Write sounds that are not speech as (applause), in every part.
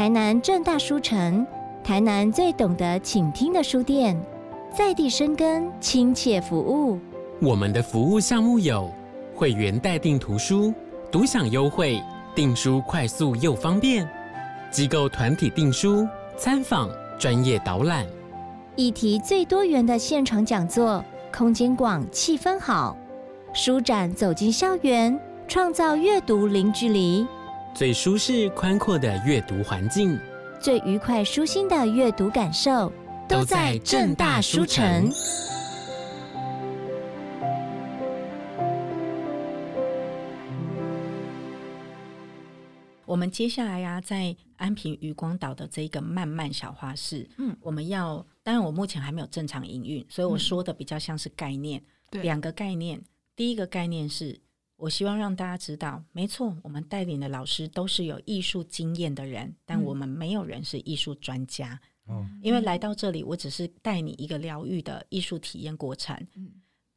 台南正大书城，台南最懂得倾听的书店，在地生根，亲切服务。我们的服务项目有会员代订图书、独享优惠、订书快速又方便；机构团体订书、参访、专业导览；议题最多元的现场讲座，空间广，气氛好；书展走进校园，创造阅读零距离。最舒适宽阔的阅读环境，最愉快舒心的阅读感受，都在正大书城。我们接下来呀、啊，在安平渔光岛的这一个漫漫小花市，嗯，我们要，当然我目前还没有正常营运，所以我说的比较像是概念，嗯、两个概念。第一个概念是。我希望让大家知道，没错，我们带领的老师都是有艺术经验的人，但我们没有人是艺术专家。嗯，因为来到这里，我只是带你一个疗愈的艺术体验过程。嗯，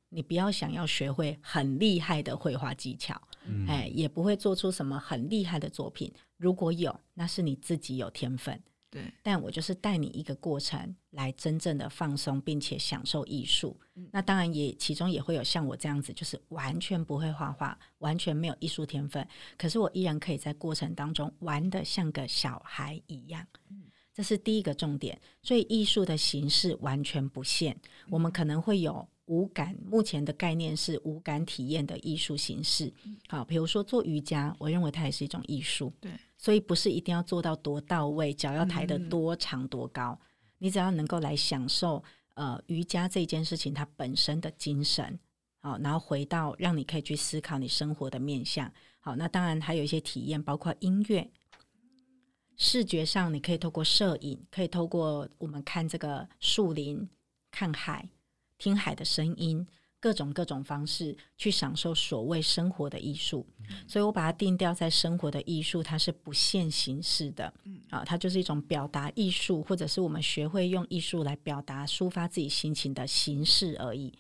你不要想要学会很厉害的绘画技巧，嗯，哎，也不会做出什么很厉害的作品。如果有，那是你自己有天分。对，但我就是带你一个过程，来真正的放松，并且享受艺术。嗯、那当然也其中也会有像我这样子，就是完全不会画画，完全没有艺术天分，可是我依然可以在过程当中玩的像个小孩一样。嗯、这是第一个重点。所以艺术的形式完全不限，嗯、我们可能会有五感，目前的概念是无感体验的艺术形式。嗯、好，比如说做瑜伽，我认为它也是一种艺术。对。所以不是一定要做到多到位，脚要抬得多长多高，嗯、你只要能够来享受呃瑜伽这件事情它本身的精神，好，然后回到让你可以去思考你生活的面向，好，那当然还有一些体验，包括音乐、视觉上，你可以透过摄影，可以透过我们看这个树林、看海、听海的声音。各种各种方式去享受所谓生活的艺术，所以我把它定调在生活的艺术，它是不限形式的，啊，它就是一种表达艺术，或者是我们学会用艺术来表达、抒发自己心情的形式而已。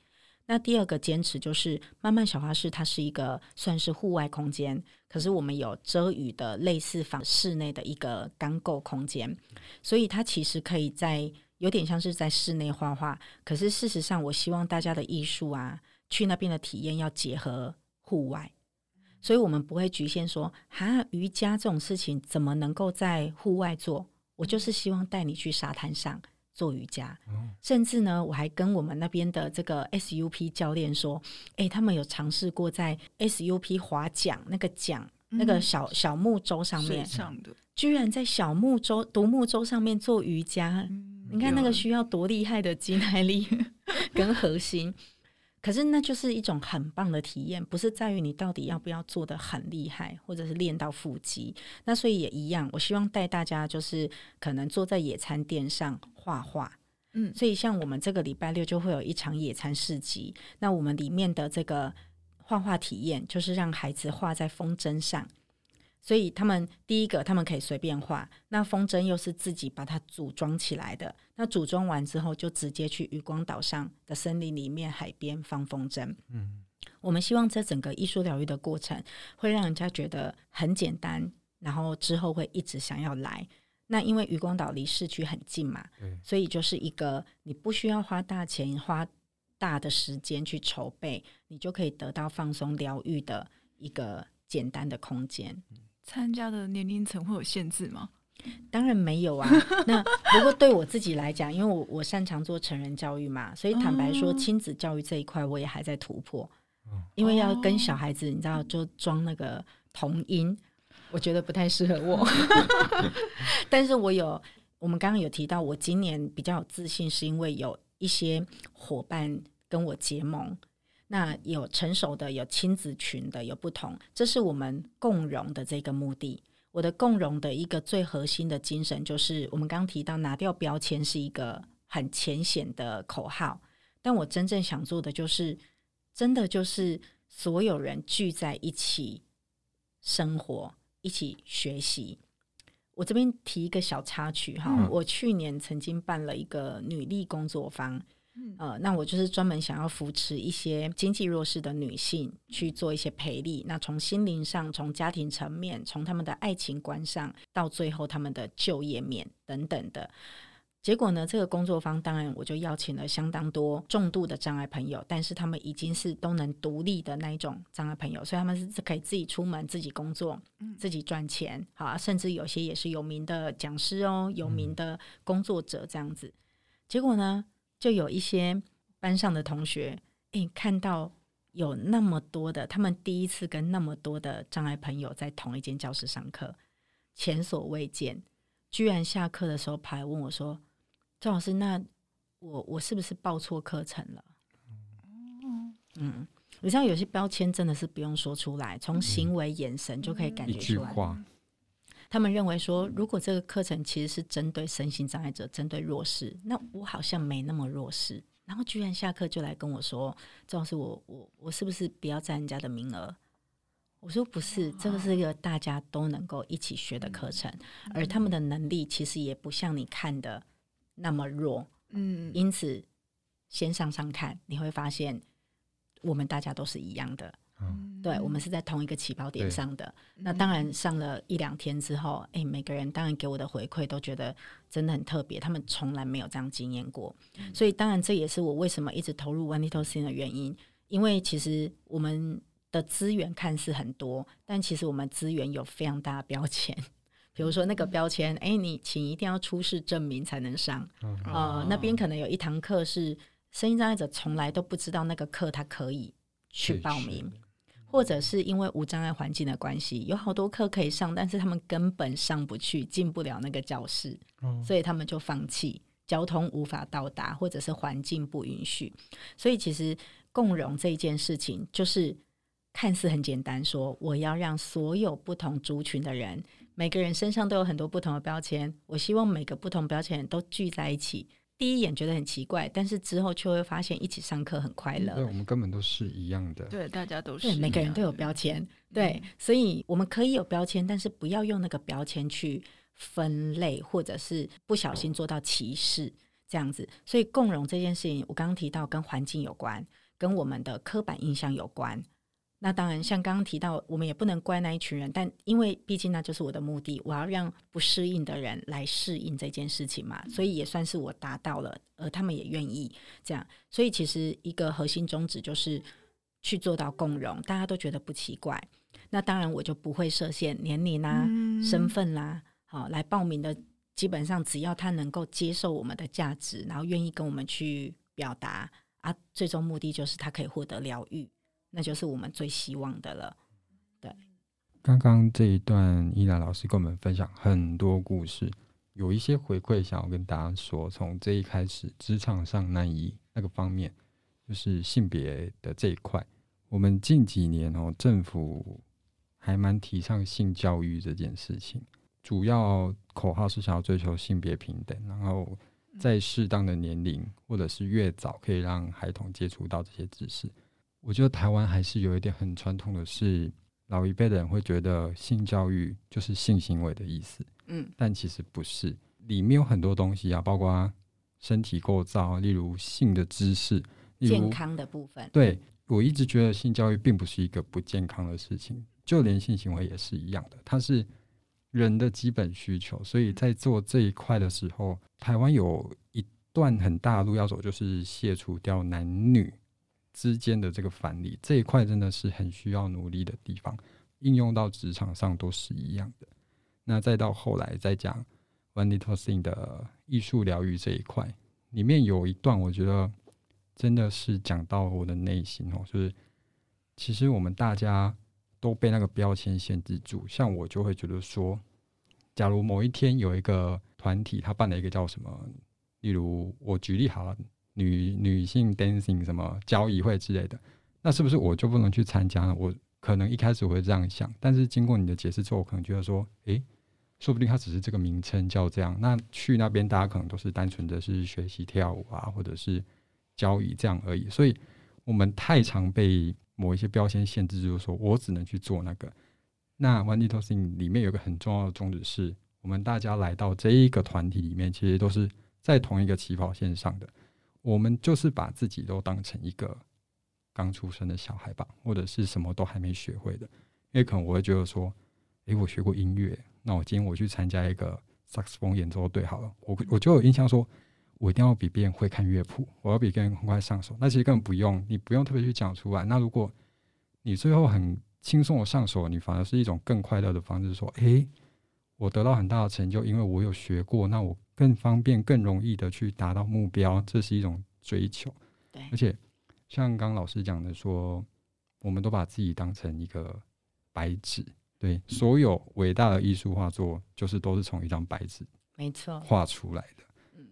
那第二个坚持就是，慢慢小花室它是一个算是户外空间，可是我们有遮雨的类似房室内的一个钢构空间，所以它其实可以在。有点像是在室内画画，可是事实上，我希望大家的艺术啊，去那边的体验要结合户外，所以我们不会局限说，哈，瑜伽这种事情怎么能够在户外做？我就是希望带你去沙滩上做瑜伽，甚至呢，我还跟我们那边的这个 SUP 教练说，诶，他们有尝试过在 SUP 划桨那个桨。那个小小木舟上面，上居然在小木舟独木舟上面做瑜伽，嗯、你看那个需要多厉害的肌耐力跟核心，可是那就是一种很棒的体验，不是在于你到底要不要做的很厉害，或者是练到腹肌。那所以也一样，我希望带大家就是可能坐在野餐垫上画画，嗯，所以像我们这个礼拜六就会有一场野餐市集，那我们里面的这个。画画体验就是让孩子画在风筝上，所以他们第一个他们可以随便画，那风筝又是自己把它组装起来的。那组装完之后，就直接去渔光岛上的森林里面、海边放风筝。嗯，我们希望这整个艺术疗愈的过程会让人家觉得很简单，然后之后会一直想要来。那因为渔光岛离市区很近嘛，对所以就是一个你不需要花大钱花。大的时间去筹备，你就可以得到放松疗愈的一个简单的空间。参加的年龄层会有限制吗？当然没有啊。(laughs) 那不过对我自己来讲，因为我我擅长做成人教育嘛，所以坦白说，亲子教育这一块我也还在突破。嗯因为要跟小孩子，你知道，就装那个童音，我觉得不太适合我。(laughs) 但是我有，我们刚刚有提到，我今年比较有自信，是因为有一些伙伴。跟我结盟，那有成熟的，有亲子群的，有不同，这是我们共融的这个目的。我的共融的一个最核心的精神，就是我们刚刚提到拿掉标签是一个很浅显的口号，但我真正想做的就是，真的就是所有人聚在一起生活，一起学习。我这边提一个小插曲哈，嗯、我去年曾经办了一个女力工作坊。嗯，呃，那我就是专门想要扶持一些经济弱势的女性去做一些培力。那从心灵上，从家庭层面，从他们的爱情观上，到最后他们的就业面等等的。结果呢，这个工作坊当然我就邀请了相当多重度的障碍朋友，但是他们已经是都能独立的那一种障碍朋友，所以他们是可以自己出门、自己工作、自己赚钱，好，甚至有些也是有名的讲师哦，有名的工作者这样子。结果呢，就有一些班上的同学，诶，看到有那么多的，他们第一次跟那么多的障碍朋友在同一间教室上课，前所未见，居然下课的时候跑来问我说。赵老师，那我我是不是报错课程了？嗯，你知道有些标签真的是不用说出来，从行为、眼神就可以感觉出来。他们认为说，如果这个课程其实是针对身心障碍者、针对弱势，那我好像没那么弱势。然后居然下课就来跟我说：“赵老师，我我我是不是不要占人家的名额？”我说：“不是，这个是一个大家都能够一起学的课程，而他们的能力其实也不像你看的。”那么弱，嗯，因此先上上看，你会发现我们大家都是一样的，嗯，对，我们是在同一个起跑点上的。那当然上了一两天之后，哎，每个人当然给我的回馈都觉得真的很特别，他们从来没有这样经验过，所以当然这也是我为什么一直投入 One Little Thing 的原因，因为其实我们的资源看似很多，但其实我们资源有非常大的标签。比如说那个标签，哎，你请一定要出示证明才能上。呃，那边可能有一堂课是声音障碍者从来都不知道那个课他可以去报名，或者是因为无障碍环境的关系，有好多课可以上，但是他们根本上不去，进不了那个教室，所以他们就放弃，交通无法到达，或者是环境不允许。所以其实共融这一件事情，就是看似很简单，说我要让所有不同族群的人。每个人身上都有很多不同的标签，我希望每个不同标签都聚在一起。第一眼觉得很奇怪，但是之后却会发现一起上课很快乐。对，我们根本都是一样的。对，大家都是。对，每个人都有标签。对，所以我们可以有标签，但是不要用那个标签去分类，或者是不小心做到歧视这样子。所以共融这件事情，我刚刚提到跟环境有关，跟我们的刻板印象有关。那当然，像刚刚提到，我们也不能怪那一群人，但因为毕竟那就是我的目的，我要让不适应的人来适应这件事情嘛，所以也算是我达到了，而他们也愿意这样，所以其实一个核心宗旨就是去做到共融，大家都觉得不奇怪。那当然，我就不会设限年龄啦、啊、嗯、身份啦、啊，好来报名的，基本上只要他能够接受我们的价值，然后愿意跟我们去表达啊，最终目的就是他可以获得疗愈。那就是我们最希望的了。对，刚刚这一段伊娜老师跟我们分享很多故事，有一些回馈想要跟大家说。从这一开始，职场上那一那个方面，就是性别的这一块，我们近几年哦，政府还蛮提倡性教育这件事情，主要口号是想要追求性别平等，然后在适当的年龄或者是越早，可以让孩童接触到这些知识。我觉得台湾还是有一点很传统的是，老一辈的人会觉得性教育就是性行为的意思，嗯，但其实不是，里面有很多东西啊，包括身体构造，例如性的知识，健康的部分。对，我一直觉得性教育并不是一个不健康的事情，就连性行为也是一样的，它是人的基本需求，所以在做这一块的时候，台湾有一段很大的路要走，就是卸除掉男女。之间的这个反例这一块真的是很需要努力的地方，应用到职场上都是一样的。那再到后来再讲 One Little Thing 的艺术疗愈这一块，里面有一段我觉得真的是讲到我的内心哦，就是其实我们大家都被那个标签限制住，像我就会觉得说，假如某一天有一个团体他办了一个叫什么，例如我举例好了。女女性 dancing 什么交易会之类的，那是不是我就不能去参加呢？我可能一开始我会这样想，但是经过你的解释之后，我可能觉得说，诶，说不定它只是这个名称叫这样。那去那边大家可能都是单纯的是学习跳舞啊，或者是交易这样而已。所以我们太常被某一些标签限制，就是说我只能去做那个。那 One Little Thing 里面有个很重要的宗旨是，我们大家来到这一个团体里面，其实都是在同一个起跑线上的。我们就是把自己都当成一个刚出生的小孩吧，或者是什么都还没学会的。因为可能我会觉得说，诶，我学过音乐，那我今天我去参加一个萨克斯风演奏队好了，我我就有印象说，我一定要比别人会看乐谱，我要比别人很快上手。那其实根本不用，你不用特别去讲出来。那如果你最后很轻松的上手，你反而是一种更快乐的方式，说，诶，我得到很大的成就，因为我有学过，那我更方便、更容易的去达到目标，这是一种追求。对，而且像刚刚老师讲的说，我们都把自己当成一个白纸。对，所有伟大的艺术画作，就是都是从一张白纸，没错，画出来的。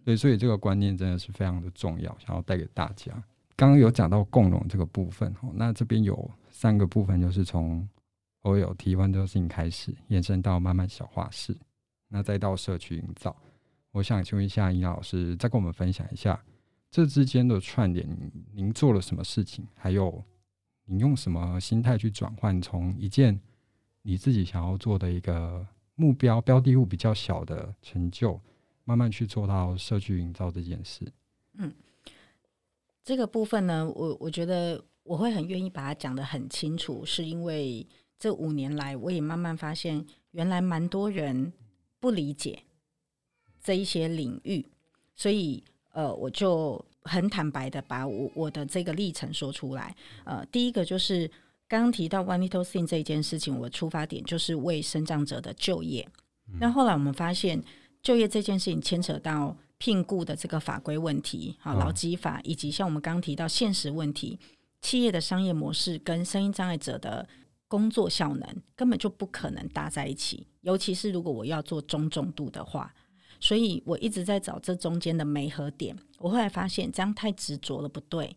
对，所以这个观念真的是非常的重要，想要带给大家。刚刚有讲到共融这个部分，那这边有三个部分，就是从 OLT Wonderthings 开始，延伸到慢慢小画室，那再到社区营造。我想请问一下尹老师，再跟我们分享一下这之间的串联，您做了什么事情？还有您用什么心态去转换，从一件你自己想要做的一个目标标的物比较小的成就，慢慢去做到社区营造这件事。嗯，这个部分呢，我我觉得我会很愿意把它讲得很清楚，是因为这五年来，我也慢慢发现，原来蛮多人不理解这一些领域，所以呃，我就很坦白的把我我的这个历程说出来。呃，第一个就是。刚刚提到 One Little Thing 这一件事情，我的出发点就是为生长者的就业。那、嗯、后来我们发现，就业这件事情牵扯到聘雇的这个法规问题，好劳基法，以及像我们刚刚提到现实问题，企业的商业模式跟声音障碍者的工作效能根本就不可能搭在一起。尤其是如果我要做中重度的话，所以我一直在找这中间的媒合点。我后来发现这样太执着了，不对。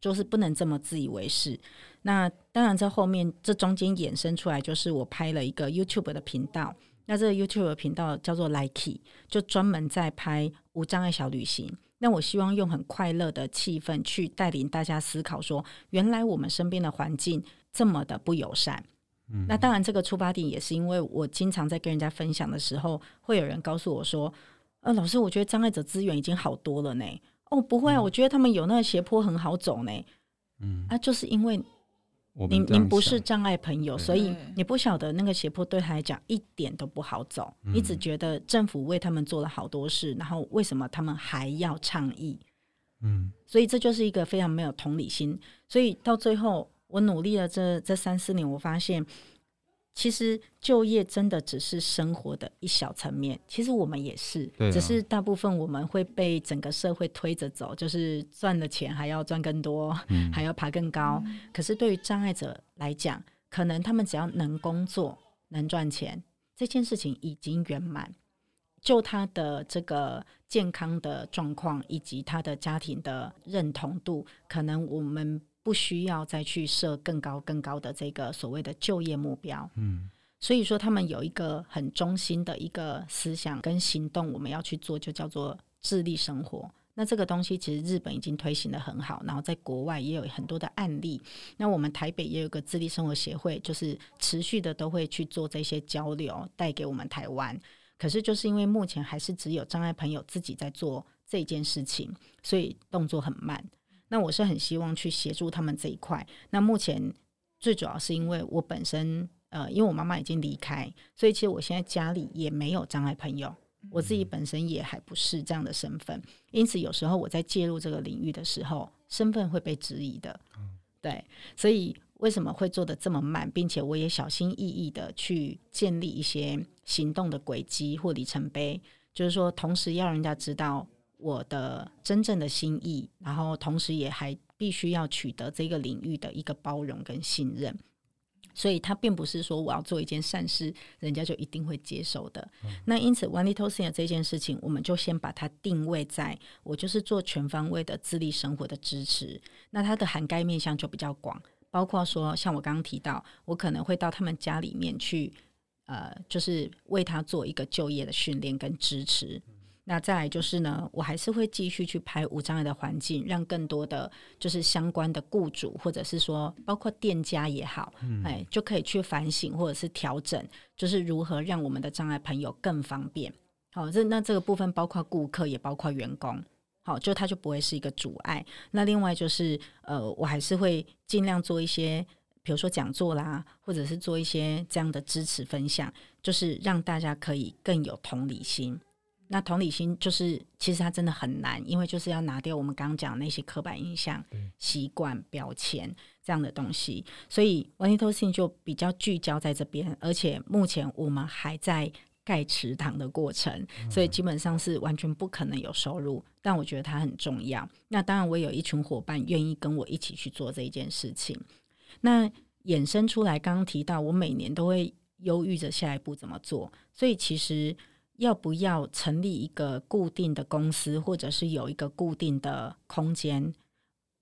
就是不能这么自以为是。那当然，这后面这中间衍生出来，就是我拍了一个 YouTube 的频道。那这个 YouTube 频道叫做 Likey，就专门在拍无障碍小旅行。那我希望用很快乐的气氛去带领大家思考，说原来我们身边的环境这么的不友善。嗯。那当然，这个出发点也是因为我经常在跟人家分享的时候，会有人告诉我说：“呃，老师，我觉得障碍者资源已经好多了呢。”哦，不会啊，我觉得他们有那个斜坡很好走呢。嗯，啊，就是因为您您不是障碍朋友，所以你不晓得那个斜坡对他来讲一点都不好走。你只觉得政府为他们做了好多事，然后为什么他们还要倡议？嗯，所以这就是一个非常没有同理心。所以到最后，我努力了这这三四年，我发现。其实就业真的只是生活的一小层面，其实我们也是，啊、只是大部分我们会被整个社会推着走，就是赚的钱还要赚更多，嗯、还要爬更高。嗯、可是对于障碍者来讲，可能他们只要能工作、能赚钱，这件事情已经圆满。就他的这个健康的状况以及他的家庭的认同度，可能我们。不需要再去设更高更高的这个所谓的就业目标，嗯，所以说他们有一个很中心的一个思想跟行动，我们要去做，就叫做智力生活。那这个东西其实日本已经推行的很好，然后在国外也有很多的案例。那我们台北也有个智力生活协会，就是持续的都会去做这些交流，带给我们台湾。可是就是因为目前还是只有障碍朋友自己在做这件事情，所以动作很慢。那我是很希望去协助他们这一块。那目前最主要是因为我本身，呃，因为我妈妈已经离开，所以其实我现在家里也没有障碍朋友，我自己本身也还不是这样的身份，因此有时候我在介入这个领域的时候，身份会被质疑的。对，所以为什么会做得这么慢，并且我也小心翼翼的去建立一些行动的轨迹或里程碑，就是说，同时要人家知道。我的真正的心意，然后同时也还必须要取得这个领域的一个包容跟信任，所以他并不是说我要做一件善事，人家就一定会接受的。嗯、那因此，One Little Thing 这件事情，我们就先把它定位在我就是做全方位的自立生活的支持。那它的涵盖面向就比较广，包括说像我刚刚提到，我可能会到他们家里面去，呃，就是为他做一个就业的训练跟支持。那再来就是呢，我还是会继续去拍无障碍的环境，让更多的就是相关的雇主或者是说包括店家也好，嗯、哎，就可以去反省或者是调整，就是如何让我们的障碍朋友更方便。好，这那这个部分包括顾客也包括员工。好，就它就不会是一个阻碍。那另外就是，呃，我还是会尽量做一些，比如说讲座啦，或者是做一些这样的支持分享，就是让大家可以更有同理心。那同理心就是，其实它真的很难，因为就是要拿掉我们刚刚讲的那些刻板印象、习惯、标签这样的东西。所以 One Little Thing 就比较聚焦在这边，而且目前我们还在盖池塘的过程，所以基本上是完全不可能有收入。但我觉得它很重要。那当然，我有一群伙伴愿意跟我一起去做这一件事情。那衍生出来，刚刚提到，我每年都会忧郁着下一步怎么做，所以其实。要不要成立一个固定的公司，或者是有一个固定的空间，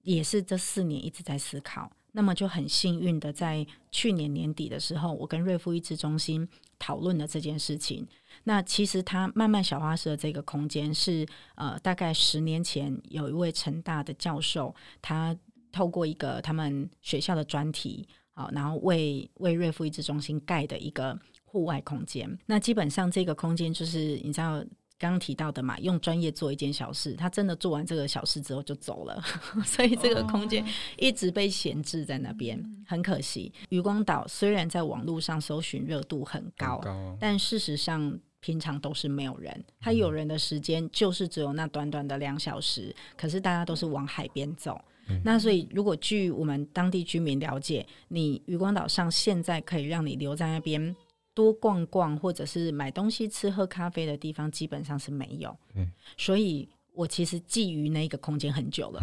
也是这四年一直在思考。那么就很幸运的，在去年年底的时候，我跟瑞复益智中心讨论了这件事情。那其实他慢慢小花室的这个空间是呃，大概十年前有一位成大的教授，他透过一个他们学校的专题，好，然后为为瑞复益智中心盖的一个。户外空间，那基本上这个空间就是你知道刚刚提到的嘛，用专业做一件小事，他真的做完这个小事之后就走了，(laughs) 所以这个空间一直被闲置在那边，很可惜。渔光岛虽然在网络上搜寻热度很高，但事实上平常都是没有人，他有人的时间就是只有那短短的两小时，可是大家都是往海边走。那所以如果据我们当地居民了解，你渔光岛上现在可以让你留在那边。多逛逛，或者是买东西吃、喝咖啡的地方，基本上是没有。嗯、所以我其实觊觎那个空间很久了。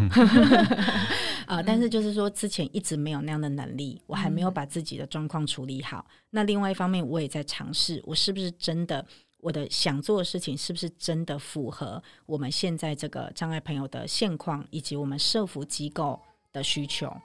(laughs) 啊，但是就是说，之前一直没有那样的能力，我还没有把自己的状况处理好。嗯、那另外一方面，我也在尝试，我是不是真的，我的想做的事情是不是真的符合我们现在这个障碍朋友的现况，以及我们社服机构的需求。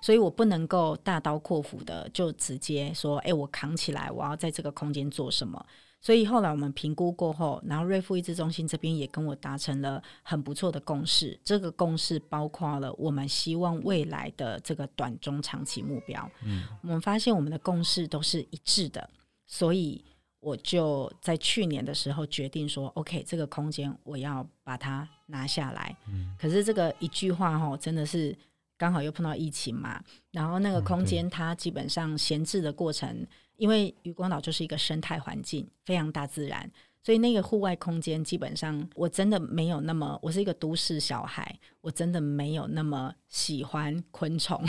所以我不能够大刀阔斧的就直接说，哎，我扛起来，我要在这个空间做什么。所以后来我们评估过后，然后瑞富益智中心这边也跟我达成了很不错的共识。这个共识包括了我们希望未来的这个短中长期目标。嗯，我们发现我们的共识都是一致的，所以我就在去年的时候决定说，OK，这个空间我要把它拿下来。嗯，可是这个一句话哦，真的是。刚好又碰到疫情嘛，然后那个空间它基本上闲置的过程，嗯、因为渔光岛就是一个生态环境，非常大自然，所以那个户外空间基本上我真的没有那么，我是一个都市小孩，我真的没有那么喜欢昆虫，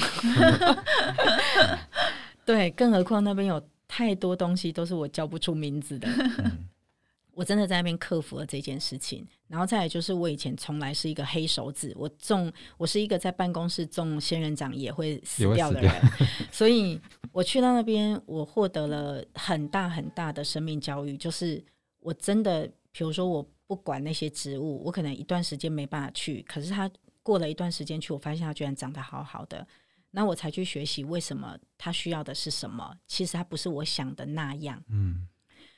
(laughs) 对，更何况那边有太多东西都是我叫不出名字的。嗯我真的在那边克服了这件事情，然后再来就是我以前从来是一个黑手指，我种我是一个在办公室种仙人掌也会死掉的人，(laughs) 所以我去到那边，我获得了很大很大的生命教育，就是我真的，比如说我不管那些植物，我可能一段时间没办法去，可是它过了一段时间去，我发现它居然长得好好的，那我才去学习为什么他需要的是什么，其实他不是我想的那样，嗯，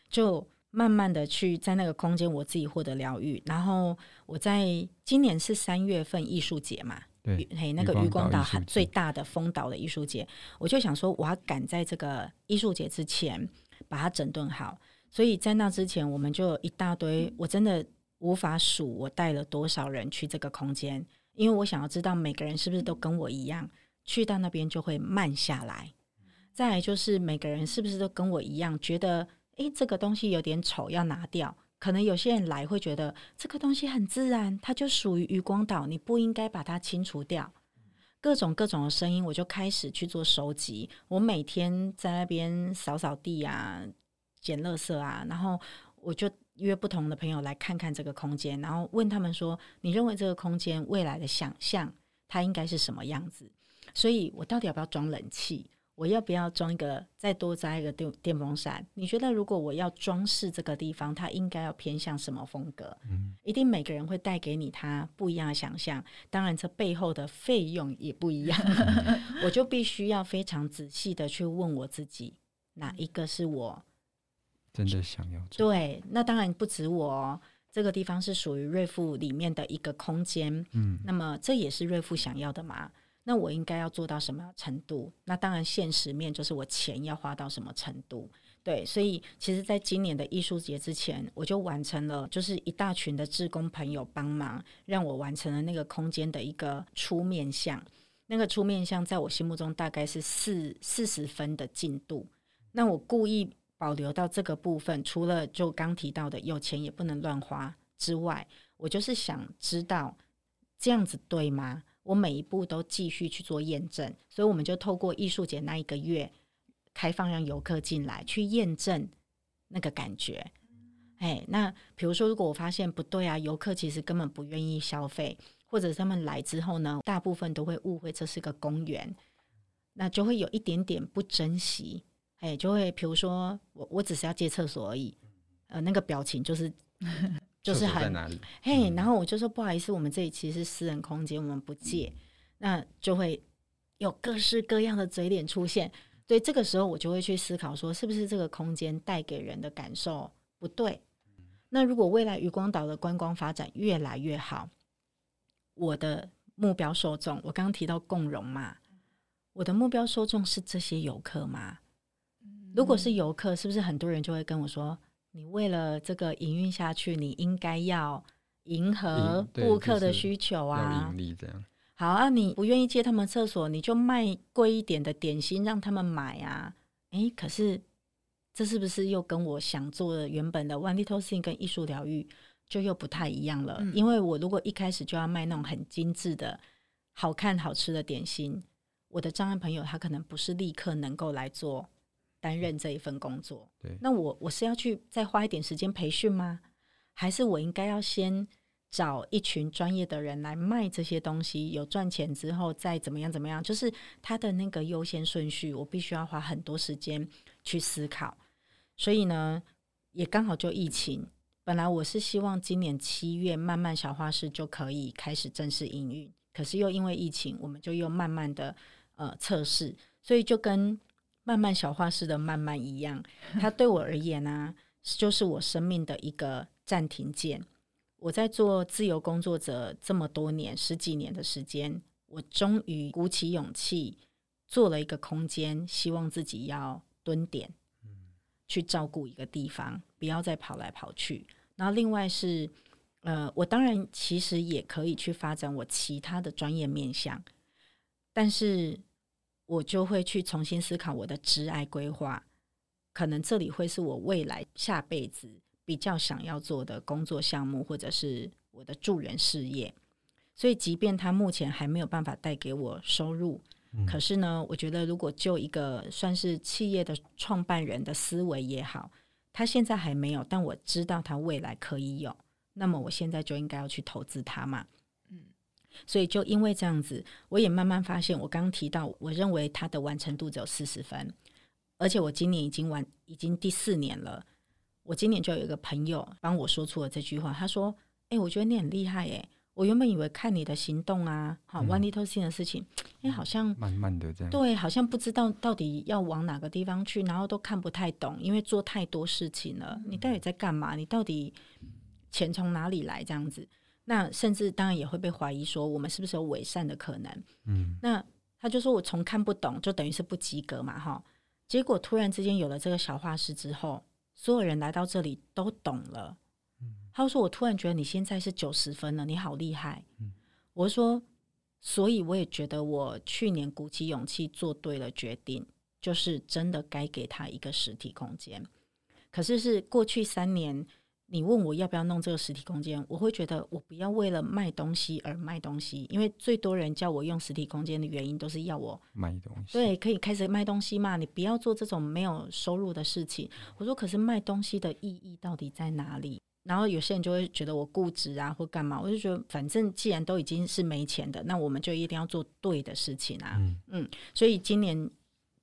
就。慢慢的去在那个空间，我自己获得疗愈。然后我在今年是三月份艺术节嘛，对，嘿，那个渔光岛最大的风岛的艺术节，我就想说，我要赶在这个艺术节之前把它整顿好。所以在那之前，我们就有一大堆，我真的无法数我带了多少人去这个空间，因为我想要知道每个人是不是都跟我一样，去到那边就会慢下来。再来就是每个人是不是都跟我一样觉得。诶，这个东西有点丑，要拿掉。可能有些人来会觉得这个东西很自然，它就属于余光岛，你不应该把它清除掉。各种各种的声音，我就开始去做收集。我每天在那边扫扫地啊，捡垃圾啊，然后我就约不同的朋友来看看这个空间，然后问他们说：“你认为这个空间未来的想象，它应该是什么样子？”所以，我到底要不要装冷气？我要不要装一个，再多加一个电电风扇？你觉得如果我要装饰这个地方，它应该要偏向什么风格？嗯，一定每个人会带给你他不一样的想象。当然，这背后的费用也不一样。(laughs) 我就必须要非常仔细的去问我自己，哪一个是我真的想要？对，那当然不止我哦，这个地方是属于瑞富里面的一个空间。嗯，那么这也是瑞富想要的吗？那我应该要做到什么程度？那当然，现实面就是我钱要花到什么程度。对，所以其实，在今年的艺术节之前，我就完成了，就是一大群的志工朋友帮忙，让我完成了那个空间的一个初面向。那个初面向在我心目中大概是四四十分的进度。那我故意保留到这个部分，除了就刚提到的有钱也不能乱花之外，我就是想知道这样子对吗？我每一步都继续去做验证，所以我们就透过艺术节那一个月开放让游客进来去验证那个感觉。哎，那比如说，如果我发现不对啊，游客其实根本不愿意消费。或者他们来之后呢，大部分都会误会这是个公园，那就会有一点点不珍惜，哎，就会比如说我我只是要借厕所而已，呃，那个表情就是就是很嘿，然后我就说不好意思，我们这里其实是私人空间，我们不借，那就会有各式各样的嘴脸出现，所以这个时候我就会去思考说，是不是这个空间带给人的感受不对？那如果未来渔光岛的观光发展越来越好。我的目标受众，我刚刚提到共融嘛，我的目标受众是这些游客吗？如果是游客，是不是很多人就会跟我说，你为了这个营运下去，你应该要迎合顾客的需求啊？好啊，你不愿意借他们厕所，你就卖贵一点的点心让他们买啊？诶，可是这是不是又跟我想做的原本的 One Little Thing 跟艺术疗愈？就又不太一样了，因为我如果一开始就要卖那种很精致的、好看、好吃的点心，我的障碍朋友他可能不是立刻能够来做担任这一份工作。对，那我我是要去再花一点时间培训吗？还是我应该要先找一群专业的人来卖这些东西，有赚钱之后再怎么样怎么样？就是他的那个优先顺序，我必须要花很多时间去思考。所以呢，也刚好就疫情。本来我是希望今年七月慢慢小画室就可以开始正式营运，可是又因为疫情，我们就又慢慢的呃测试，所以就跟慢慢小画室的慢慢一样，(laughs) 它对我而言呢、啊，就是我生命的一个暂停键。我在做自由工作者这么多年，十几年的时间，我终于鼓起勇气做了一个空间，希望自己要蹲点，去照顾一个地方，不要再跑来跑去。然后另外是，呃，我当然其实也可以去发展我其他的专业面向，但是我就会去重新思考我的职涯规划，可能这里会是我未来下辈子比较想要做的工作项目，或者是我的助人事业。所以，即便他目前还没有办法带给我收入，嗯，可是呢，我觉得如果就一个算是企业的创办人的思维也好。他现在还没有，但我知道他未来可以有。那么我现在就应该要去投资他嘛。嗯，所以就因为这样子，我也慢慢发现，我刚刚提到，我认为他的完成度只有四十分，而且我今年已经完，已经第四年了。我今年就有一个朋友帮我说出了这句话，他说：“哎、欸，我觉得你很厉害，哎。”我原本以为看你的行动啊，好、嗯、One Little Thing 的事情，哎、欸，好像慢慢的这样，对，好像不知道到底要往哪个地方去，然后都看不太懂，因为做太多事情了。你到底在干嘛？你到底钱从哪里来？这样子，那甚至当然也会被怀疑说，我们是不是有伪善的可能？嗯，那他就说我从看不懂，就等于是不及格嘛，哈。结果突然之间有了这个小画师之后，所有人来到这里都懂了。嗯他说：“我突然觉得你现在是九十分了，你好厉害。”嗯，我说：“所以我也觉得我去年鼓起勇气做对了决定，就是真的该给他一个实体空间。可是是过去三年，你问我要不要弄这个实体空间，我会觉得我不要为了卖东西而卖东西，因为最多人叫我用实体空间的原因都是要我卖东西。对，可以开始卖东西嘛？你不要做这种没有收入的事情。我说，可是卖东西的意义到底在哪里？”然后有些人就会觉得我固执啊，或干嘛？我就觉得，反正既然都已经是没钱的，那我们就一定要做对的事情啊。嗯，嗯，所以今年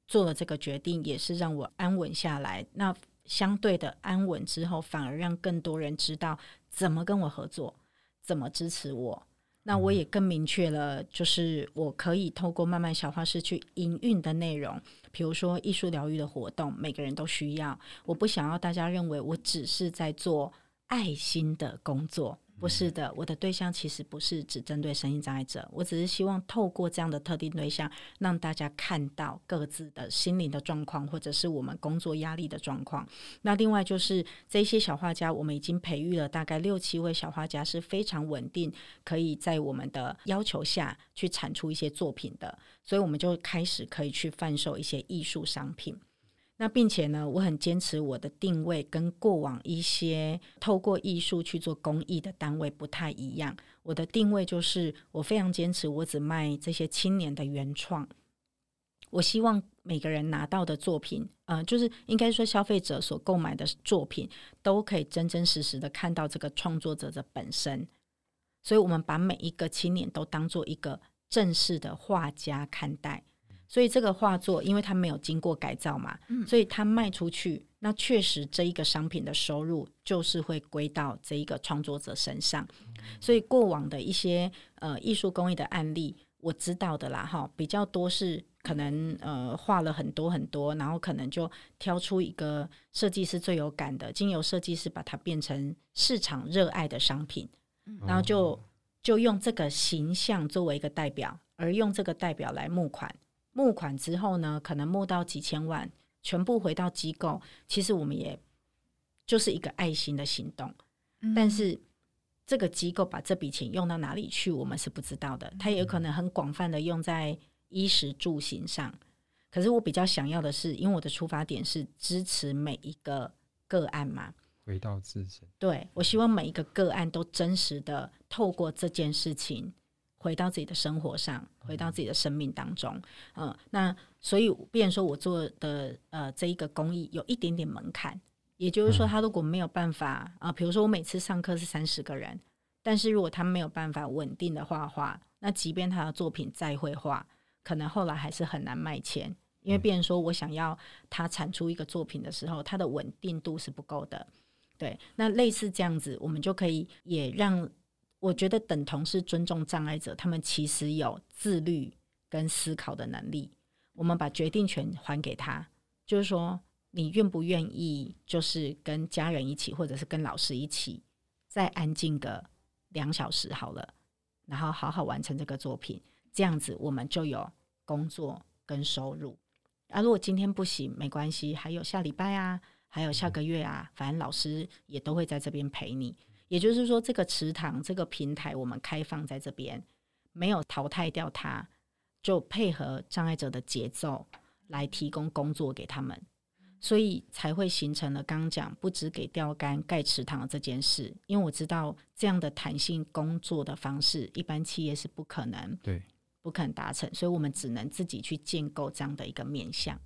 做了这个决定，也是让我安稳下来。那相对的安稳之后，反而让更多人知道怎么跟我合作，怎么支持我。那我也更明确了，就是我可以透过慢慢小画室去营运的内容，比如说艺术疗愈的活动，每个人都需要。我不想要大家认为我只是在做。爱心的工作不是的，我的对象其实不是只针对身心障碍者，我只是希望透过这样的特定对象，让大家看到各自的心灵的状况，或者是我们工作压力的状况。那另外就是这些小画家，我们已经培育了大概六七位小画家，是非常稳定，可以在我们的要求下去产出一些作品的，所以我们就开始可以去贩售一些艺术商品。那并且呢，我很坚持我的定位跟过往一些透过艺术去做公益的单位不太一样。我的定位就是，我非常坚持，我只卖这些青年的原创。我希望每个人拿到的作品，呃，就是应该说消费者所购买的作品，都可以真真实实的看到这个创作者的本身。所以，我们把每一个青年都当做一个正式的画家看待。所以这个画作，因为它没有经过改造嘛，嗯，所以它卖出去，那确实这一个商品的收入就是会归到这一个创作者身上。所以过往的一些呃艺术工艺的案例，我知道的啦，哈，比较多是可能呃画了很多很多，然后可能就挑出一个设计师最有感的，经由设计师把它变成市场热爱的商品，然后就就用这个形象作为一个代表，而用这个代表来募款。募款之后呢，可能募到几千万，全部回到机构。其实我们也就是一个爱心的行动，嗯、但是这个机构把这笔钱用到哪里去，我们是不知道的。它也有可能很广泛的用在衣食住行上。可是我比较想要的是，因为我的出发点是支持每一个个案嘛，回到自身。对，我希望每一个个案都真实的透过这件事情。回到自己的生活上，回到自己的生命当中，嗯、呃，那所以，变成说我做的呃这一个公益有一点点门槛，也就是说，他如果没有办法啊，比、呃、如说我每次上课是三十个人，但是如果他没有办法稳定的画画，那即便他的作品再会画，可能后来还是很难卖钱，因为别人说我想要他产出一个作品的时候，他的稳定度是不够的，对，那类似这样子，我们就可以也让。我觉得等同是尊重障碍者，他们其实有自律跟思考的能力。我们把决定权还给他，就是说，你愿不愿意，就是跟家人一起，或者是跟老师一起，再安静个两小时好了，然后好好完成这个作品，这样子我们就有工作跟收入。啊，如果今天不行，没关系，还有下礼拜啊，还有下个月啊，反正老师也都会在这边陪你。也就是说，这个池塘、这个平台，我们开放在这边，没有淘汰掉它，就配合障碍者的节奏来提供工作给他们，所以才会形成了刚刚讲不只给钓竿盖池塘的这件事。因为我知道这样的弹性工作的方式，一般企业是不可能，对，不可能达成，所以我们只能自己去建构这样的一个面向。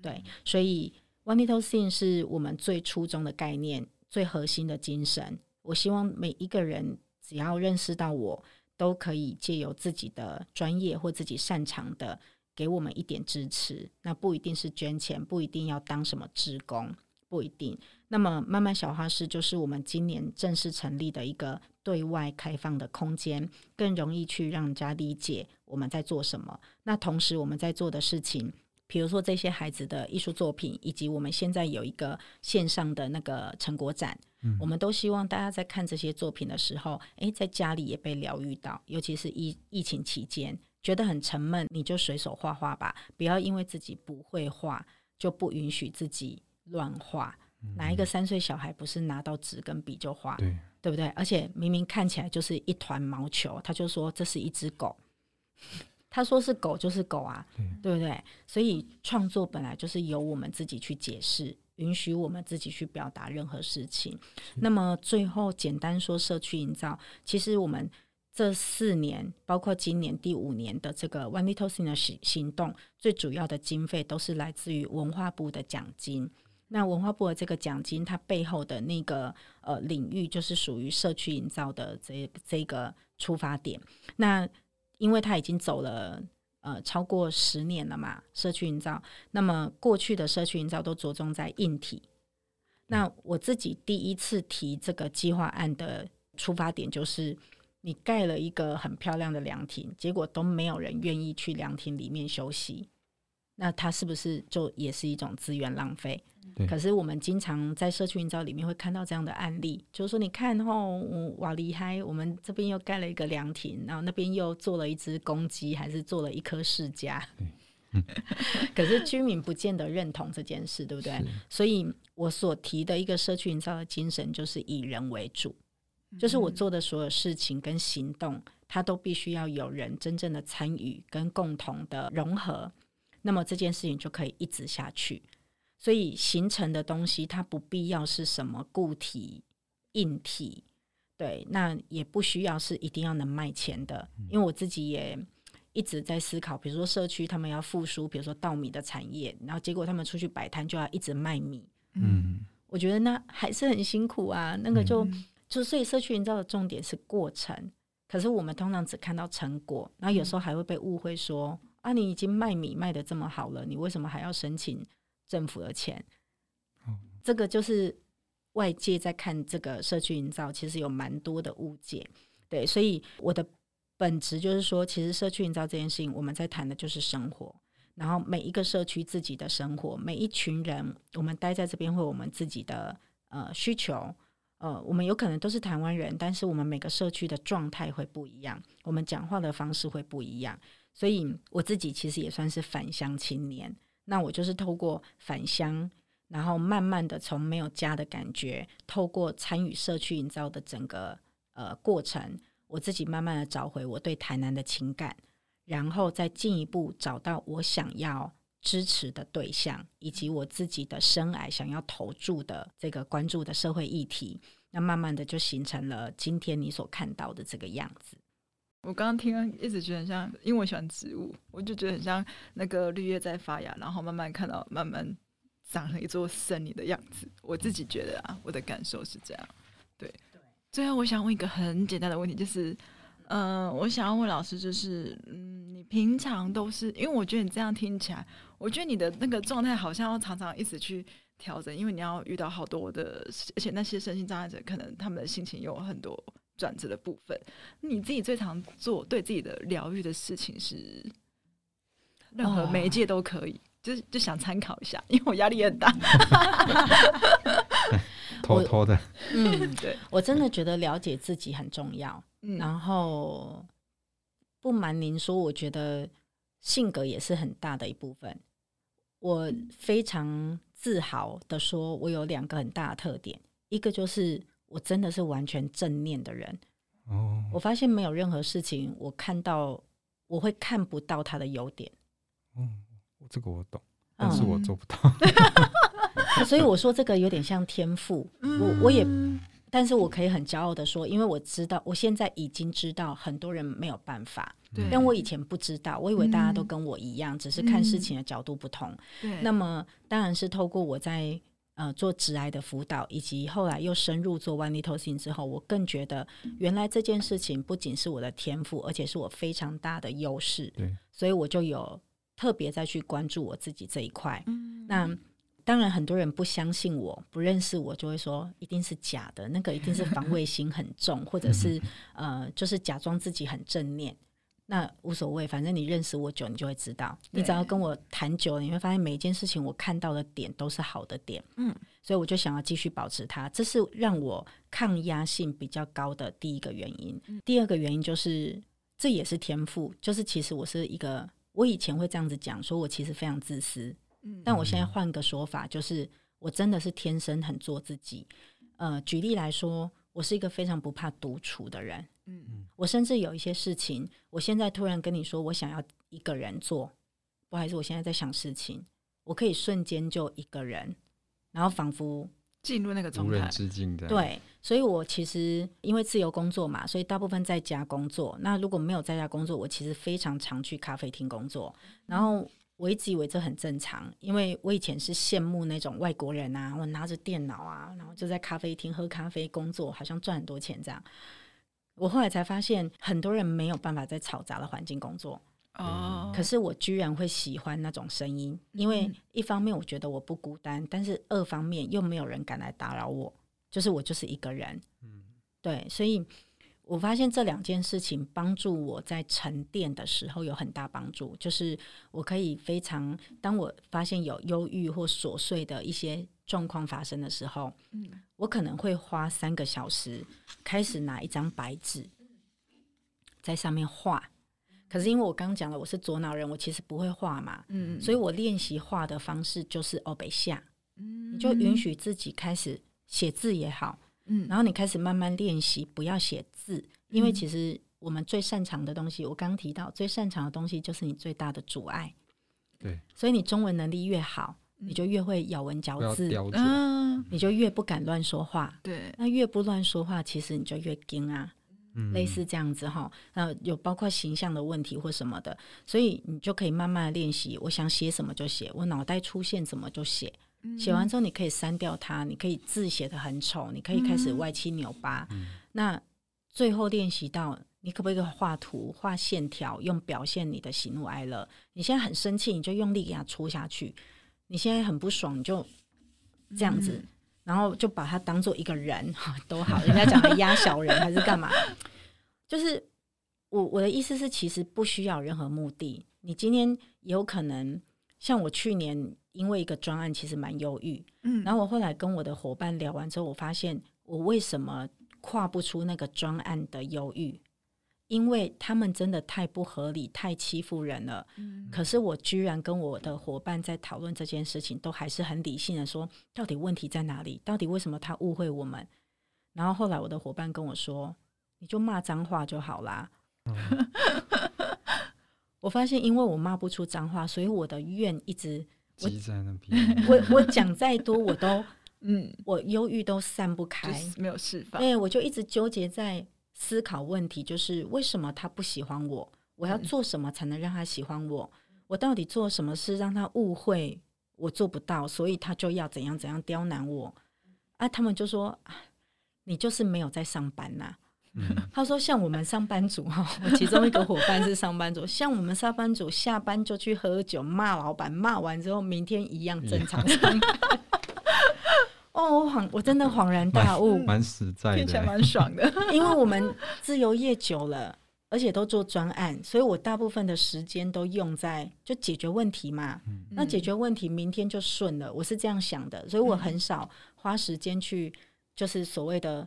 对，所以 One Little Thing 是我们最初衷的概念，最核心的精神。我希望每一个人只要认识到我，都可以借由自己的专业或自己擅长的，给我们一点支持。那不一定是捐钱，不一定要当什么职工，不一定。那么慢慢小画室就是我们今年正式成立的一个对外开放的空间，更容易去让人家理解我们在做什么。那同时我们在做的事情。比如说这些孩子的艺术作品，以及我们现在有一个线上的那个成果展，嗯，我们都希望大家在看这些作品的时候，诶，在家里也被疗愈到。尤其是疫疫情期间，觉得很沉闷，你就随手画画吧，不要因为自己不会画就不允许自己乱画。嗯，哪一个三岁小孩不是拿到纸跟笔就画？对，对不对？而且明明看起来就是一团毛球，他就说这是一只狗。(laughs) 他说是狗就是狗啊，对不对？所以创作本来就是由我们自己去解释，允许我们自己去表达任何事情。那么最后简单说，社区营造，其实我们这四年，包括今年第五年的这个 One Little Thing 的行行动，最主要的经费都是来自于文化部的奖金。那文化部的这个奖金，它背后的那个呃领域，就是属于社区营造的这这个出发点。那因为他已经走了呃超过十年了嘛，社区营造。那么过去的社区营造都着重在硬体。那我自己第一次提这个计划案的出发点就是，你盖了一个很漂亮的凉亭，结果都没有人愿意去凉亭里面休息。那它是不是就也是一种资源浪费？对可是我们经常在社区营造里面会看到这样的案例，就是说你看哦，哇厉害，我们这边又盖了一个凉亭，然后那边又做了一只公鸡，还是做了一棵释迦。(laughs) 可是居民不见得认同这件事，对不对？所以我所提的一个社区营造的精神，就是以人为主，就是我做的所有事情跟行动，它都必须要有人真正的参与跟共同的融合，那么这件事情就可以一直下去。所以形成的东西，它不必要是什么固体、硬体，对，那也不需要是一定要能卖钱的，因为我自己也。一直在思考，比如说社区他们要复苏，比如说稻米的产业，然后结果他们出去摆摊就要一直卖米，嗯，我觉得那还是很辛苦啊。那个就、嗯、就所以社区营造的重点是过程，可是我们通常只看到成果，然后有时候还会被误会说、嗯、啊，你已经卖米卖得这么好了，你为什么还要申请政府的钱？嗯、这个就是外界在看这个社区营造，其实有蛮多的误解。对，所以我的。本质就是说，其实社区营造这件事情，我们在谈的就是生活。然后每一个社区自己的生活，每一群人，我们待在这边会有我们自己的呃需求。呃，我们有可能都是台湾人，但是我们每个社区的状态会不一样，我们讲话的方式会不一样。所以我自己其实也算是返乡青年。那我就是透过返乡，然后慢慢的从没有家的感觉，透过参与社区营造的整个呃过程。我自己慢慢的找回我对台南的情感，然后再进一步找到我想要支持的对象，以及我自己的生涯想要投注的这个关注的社会议题，那慢慢的就形成了今天你所看到的这个样子。我刚刚听，一直觉得很像，因为我喜欢植物，我就觉得很像那个绿叶在发芽，然后慢慢看到慢慢长成一座森林的样子。我自己觉得啊，我的感受是这样，对。最后，我想问一个很简单的问题，就是，嗯、呃，我想要问老师，就是，嗯，你平常都是，因为我觉得你这样听起来，我觉得你的那个状态好像要常常一直去调整，因为你要遇到好多的，而且那些身心障碍者，可能他们的心情有很多转折的部分。你自己最常做对自己的疗愈的事情是，任何媒介都可以，就就想参考一下，因为我压力也很大。(laughs) 偷偷的，(laughs) 嗯，对，我真的觉得了解自己很重要。嗯，然后不瞒您说，我觉得性格也是很大的一部分。我非常自豪的说，我有两个很大的特点，一个就是我真的是完全正念的人。哦，我发现没有任何事情，我看到我会看不到他的优点。嗯，这个我懂，但是我做不到。(laughs) 所以我说这个有点像天赋，我我也，但是我可以很骄傲的说，因为我知道，我现在已经知道很多人没有办法，对，但我以前不知道，我以为大家都跟我一样，只是看事情的角度不同。对，那么当然是透过我在呃做直癌的辅导，以及后来又深入做 One Little Thing 之后，我更觉得原来这件事情不仅是我的天赋，而且是我非常大的优势。对，所以我就有特别再去关注我自己这一块。嗯，那。当然，很多人不相信我，不认识我，就会说一定是假的，那个一定是防卫心很重，或者是 (laughs) 呃，就是假装自己很正念。那无所谓，反正你认识我久，你就会知道。你只要跟我谈久了，你会发现每一件事情我看到的点都是好的点。嗯，所以我就想要继续保持它，这是让我抗压性比较高的第一个原因。第二个原因就是这也是天赋，就是其实我是一个，我以前会这样子讲，说我其实非常自私。嗯但我现在换个说法，就是我真的是天生很做自己。呃，举例来说，我是一个非常不怕独处的人。嗯嗯，我甚至有一些事情，我现在突然跟你说，我想要一个人做，不好意思，我现在在想事情，我可以瞬间就一个人，然后仿佛进入那个状态，无人之境的。对，所以我其实因为自由工作嘛，所以大部分在家工作。那如果没有在家工作，我其实非常常去咖啡厅工作，然后。我一直以为这很正常，因为我以前是羡慕那种外国人啊，我拿着电脑啊，然后就在咖啡厅喝咖啡工作，好像赚很多钱这样。我后来才发现，很多人没有办法在嘈杂的环境工作。哦，可是我居然会喜欢那种声音，因为一方面我觉得我不孤单，但是二方面又没有人敢来打扰我，就是我就是一个人。嗯，对，所以。我发现这两件事情帮助我在沉淀的时候有很大帮助，就是我可以非常，当我发现有忧郁或琐碎的一些状况发生的时候，嗯，我可能会花三个小时开始拿一张白纸，在上面画。可是因为我刚刚讲了我是左脑人，我其实不会画嘛，嗯，所以我练习画的方式就是欧北下，嗯，你就允许自己开始写字也好。嗯，然后你开始慢慢练习，不要写字，因为其实我们最擅长的东西，我刚提到最擅长的东西就是你最大的阻碍。对，所以你中文能力越好，你就越会咬文嚼字，嗯，你就越不敢乱说话。对，那越不乱说话，其实你就越惊啊，类似这样子哈。那有包括形象的问题或什么的，所以你就可以慢慢的练习。我想写什么就写，我脑袋出现什么就写。写完之后，你可以删掉它，你可以字写得很丑，你可以开始歪七扭八。嗯、那最后练习到，你可不可以画图、画线条，用表现你的喜怒哀乐？你现在很生气，你就用力给它戳下去；你现在很不爽，你就这样子，嗯、然后就把它当做一个人哈 (laughs) 都好。人家讲的压小人还是干嘛？就是我我的意思是，其实不需要任何目的。你今天有可能像我去年。因为一个专案其实蛮忧郁，嗯，然后我后来跟我的伙伴聊完之后，我发现我为什么跨不出那个专案的忧郁，因为他们真的太不合理，太欺负人了。嗯，可是我居然跟我的伙伴在讨论这件事情，都还是很理性的说，到底问题在哪里？到底为什么他误会我们？然后后来我的伙伴跟我说，你就骂脏话就好啦。嗯，(laughs) 我发现因为我骂不出脏话，所以我的怨一直。积在那边，我我讲再多，我都 (laughs) 嗯，我忧郁都散不开，没有释放。对，我就一直纠结在思考问题，就是为什么他不喜欢我？我要做什么才能让他喜欢我？我到底做什么事让他误会我做不到，所以他就要怎样怎样刁难我？啊，他们就说，你就是没有在上班呐。他说：“像我们上班族哈，(laughs) 我其中一个伙伴是上班族，像我们上班族下班就去喝酒骂老板，骂完之后明天一样正常上班。(laughs) 哦，我恍我真的恍然大悟，(laughs) 蛮实在的，听起来蛮爽的。因为我们自由业久了，而且都做专案，所以我大部分的时间都用在就解决问题嘛。嗯、那解决问题，明天就顺了。我是这样想的，所以我很少花时间去就是所谓的。”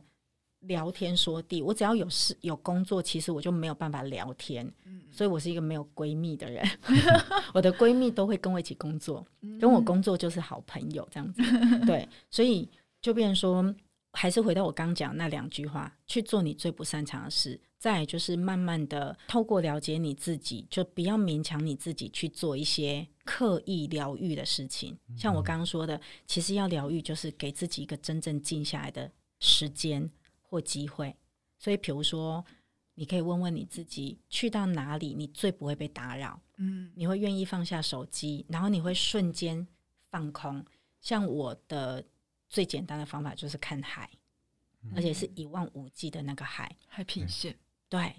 聊天说地，我只要有事有工作，其实我就没有办法聊天，嗯、所以我是一个没有闺蜜的人。(laughs) 我的闺蜜都会跟我一起工作，嗯、跟我工作就是好朋友这样子。对，(laughs) 所以就变成说，还是回到我刚讲那两句话，去做你最不擅长的事。再就是慢慢的透过了解你自己，就不要勉强你自己去做一些刻意疗愈的事情。像我刚刚说的，其实要疗愈，就是给自己一个真正静下来的时间。或机会，所以比如说，你可以问问你自己，去到哪里你最不会被打扰？嗯，你会愿意放下手机，然后你会瞬间放空。像我的最简单的方法就是看海，嗯、而且是一望无际的那个海，海平线。对，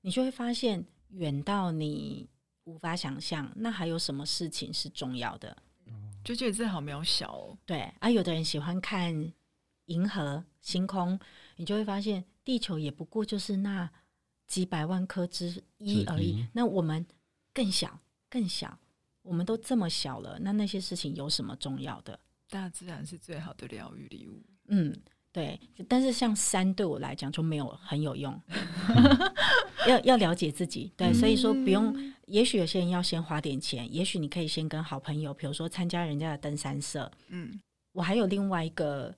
你就会发现远到你无法想象。那还有什么事情是重要的？就觉得自己好渺小哦。对啊，有的人喜欢看银河星空。你就会发现，地球也不过就是那几百万颗之一而已。那我们更小，更小，我们都这么小了，那那些事情有什么重要的？大自然是最好的疗愈礼物。嗯，对。但是像山对我来讲就没有很有用，(laughs) 要要了解自己。对，所以说不用。也许有些人要先花点钱，也许你可以先跟好朋友，比如说参加人家的登山社。嗯，我还有另外一个。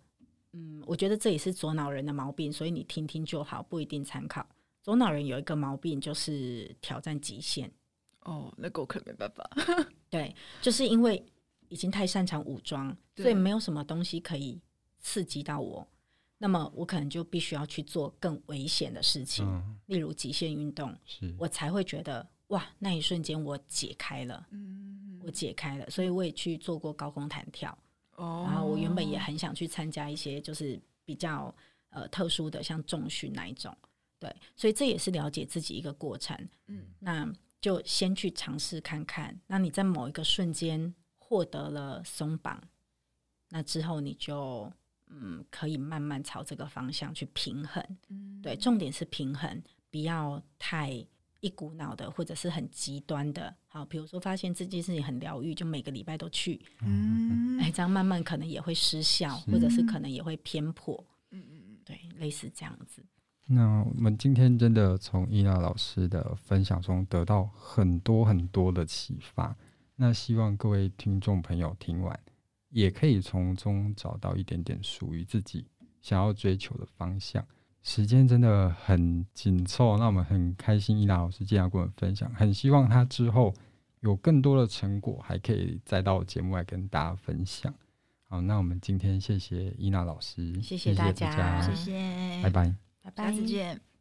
嗯，我觉得这也是左脑人的毛病，所以你听听就好，不一定参考。左脑人有一个毛病，就是挑战极限。哦，那个我可能没办法。(laughs) 对，就是因为已经太擅长武装，所以没有什么东西可以刺激到我。那么我可能就必须要去做更危险的事情，嗯、例如极限运动，我才会觉得哇，那一瞬间我解开了，嗯、我解开了。所以我也去做过高空弹跳。Oh. 然后我原本也很想去参加一些就是比较呃特殊的，像重训那一种，对，所以这也是了解自己一个过程。嗯，那就先去尝试看看。那你在某一个瞬间获得了松绑，那之后你就嗯可以慢慢朝这个方向去平衡。嗯，对，重点是平衡，不要太一股脑的，或者是很极端的。好，比如说发现这件事情很疗愈，就每个礼拜都去，嗯，哎，这样慢慢可能也会失效，或者是可能也会偏颇。嗯嗯嗯，对，类似这样子。那我们今天真的从伊娜老师的分享中得到很多很多的启发。那希望各位听众朋友听完，也可以从中找到一点点属于自己想要追求的方向。时间真的很紧凑，那我们很开心伊娜老师今天要跟我们分享，很希望她之后有更多的成果，还可以再到节目来跟大家分享。好，那我们今天谢谢伊娜老师，谢谢大家，谢谢，拜拜。拜拜，下次见。